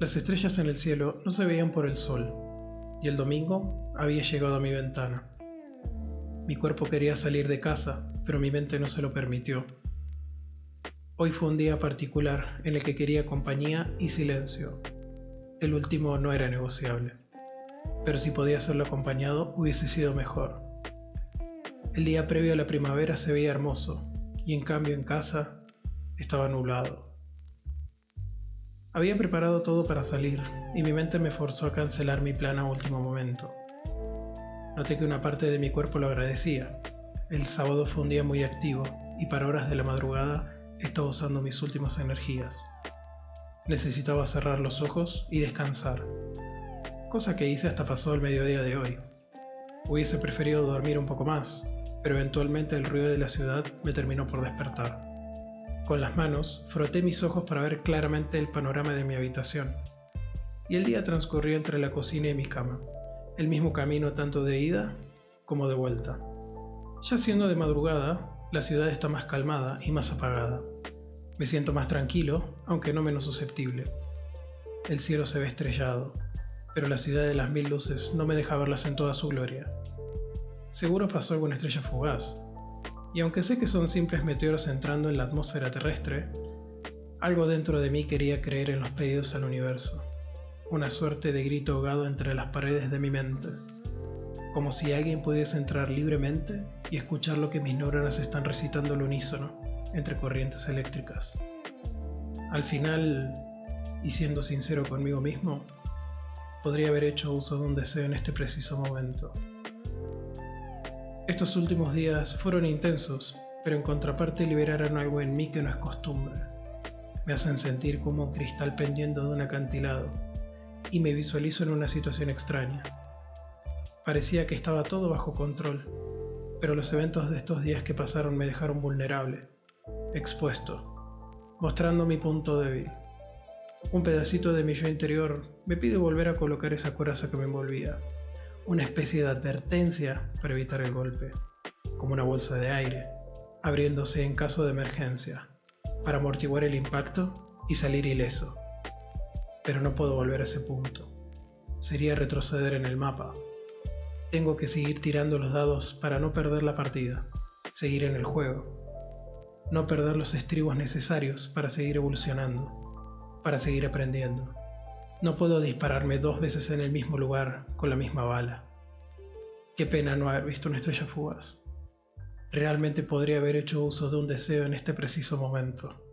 Las estrellas en el cielo no se veían por el sol, y el domingo había llegado a mi ventana. Mi cuerpo quería salir de casa, pero mi mente no se lo permitió. Hoy fue un día particular en el que quería compañía y silencio. El último no era negociable, pero si podía hacerlo acompañado hubiese sido mejor. El día previo a la primavera se veía hermoso, y en cambio en casa estaba nublado. Había preparado todo para salir y mi mente me forzó a cancelar mi plan a último momento. Noté que una parte de mi cuerpo lo agradecía. El sábado fue un día muy activo y para horas de la madrugada estaba usando mis últimas energías. Necesitaba cerrar los ojos y descansar, cosa que hice hasta pasado el mediodía de hoy. Hubiese preferido dormir un poco más, pero eventualmente el ruido de la ciudad me terminó por despertar. Con las manos froté mis ojos para ver claramente el panorama de mi habitación. Y el día transcurrió entre la cocina y mi cama, el mismo camino tanto de ida como de vuelta. Ya siendo de madrugada, la ciudad está más calmada y más apagada. Me siento más tranquilo, aunque no menos susceptible. El cielo se ve estrellado, pero la ciudad de las mil luces no me deja verlas en toda su gloria. Seguro pasó alguna estrella fugaz, y aunque sé que son simples meteoros entrando en la atmósfera terrestre, algo dentro de mí quería creer en los pedidos al universo, una suerte de grito ahogado entre las paredes de mi mente, como si alguien pudiese entrar libremente y escuchar lo que mis neuronas están recitando al unísono entre corrientes eléctricas. Al final, y siendo sincero conmigo mismo, podría haber hecho uso de un deseo en este preciso momento. Estos últimos días fueron intensos, pero en contraparte liberaron algo en mí que no es costumbre. Me hacen sentir como un cristal pendiendo de un acantilado y me visualizo en una situación extraña. Parecía que estaba todo bajo control, pero los eventos de estos días que pasaron me dejaron vulnerable, expuesto, mostrando mi punto débil. Un pedacito de mi yo interior me pide volver a colocar esa coraza que me envolvía una especie de advertencia para evitar el golpe, como una bolsa de aire, abriéndose en caso de emergencia, para amortiguar el impacto y salir ileso. Pero no puedo volver a ese punto. Sería retroceder en el mapa. Tengo que seguir tirando los dados para no perder la partida, seguir en el juego, no perder los estribos necesarios para seguir evolucionando, para seguir aprendiendo. No puedo dispararme dos veces en el mismo lugar con la misma bala. Qué pena no haber visto una estrella fugaz. Realmente podría haber hecho uso de un deseo en este preciso momento.